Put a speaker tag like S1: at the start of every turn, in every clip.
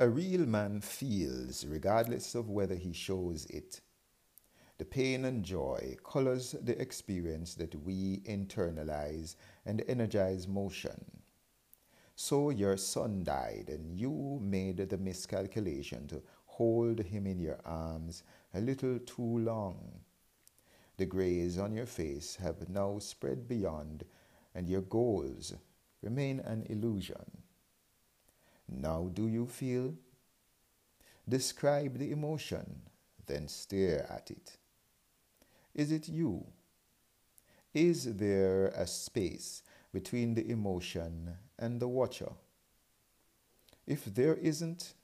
S1: A real man feels regardless of whether he shows it. The pain and joy colors the experience that we internalize and energize motion. So your son died, and you made the miscalculation to hold him in your arms a little too long. The grays on your face have now spread beyond, and your goals remain an illusion. Now, do you feel? Describe the emotion, then stare at it. Is it you? Is there a space between the emotion and the watcher? If there isn't,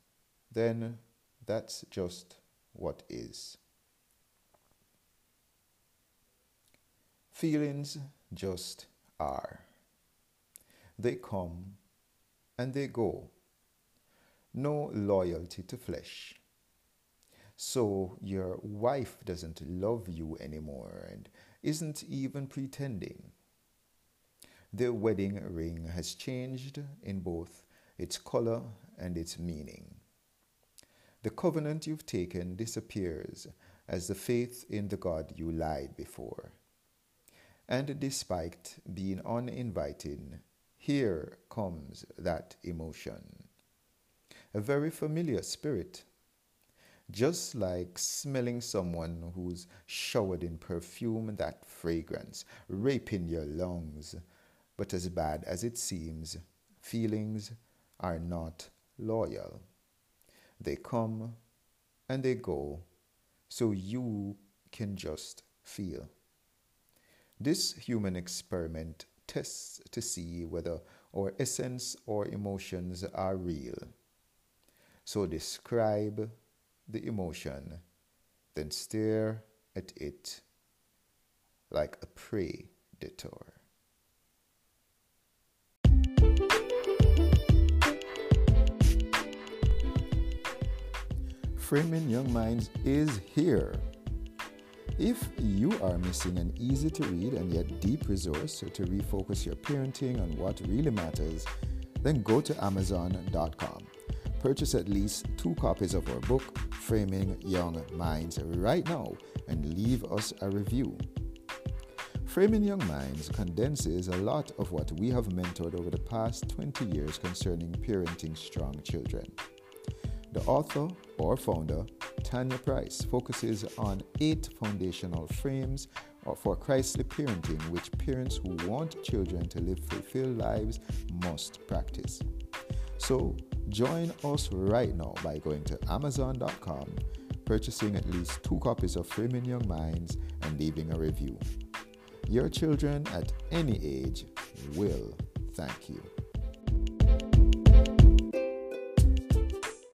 S1: then that's just what is. Feelings just are. They come and they go. No loyalty to flesh. So your wife doesn't love you anymore and isn't even pretending. The wedding ring has changed in both its color and its meaning. The covenant you've taken disappears as the faith in the God you lied before. And despite being uninvited, here comes that emotion. A very familiar spirit just like smelling someone who's showered in perfume, that fragrance, raping your lungs. But as bad as it seems, feelings are not loyal. They come and they go, so you can just feel. This human experiment tests to see whether our essence or emotions are real. So describe the emotion, then stare at it like a predator. Framing Young Minds is here. If you are missing an easy to read and yet deep resource to refocus your parenting on what really matters, then go to Amazon.com. Purchase at least two copies of our book, Framing Young Minds, right now and leave us a review. Framing Young Minds condenses a lot of what we have mentored over the past 20 years concerning parenting strong children. The author or founder, Tanya Price, focuses on eight foundational frames for Christly parenting, which parents who want children to live fulfilled lives must practice. So, join us right now by going to Amazon.com, purchasing at least two copies of Framing Young Minds, and leaving a review. Your children at any age will thank you.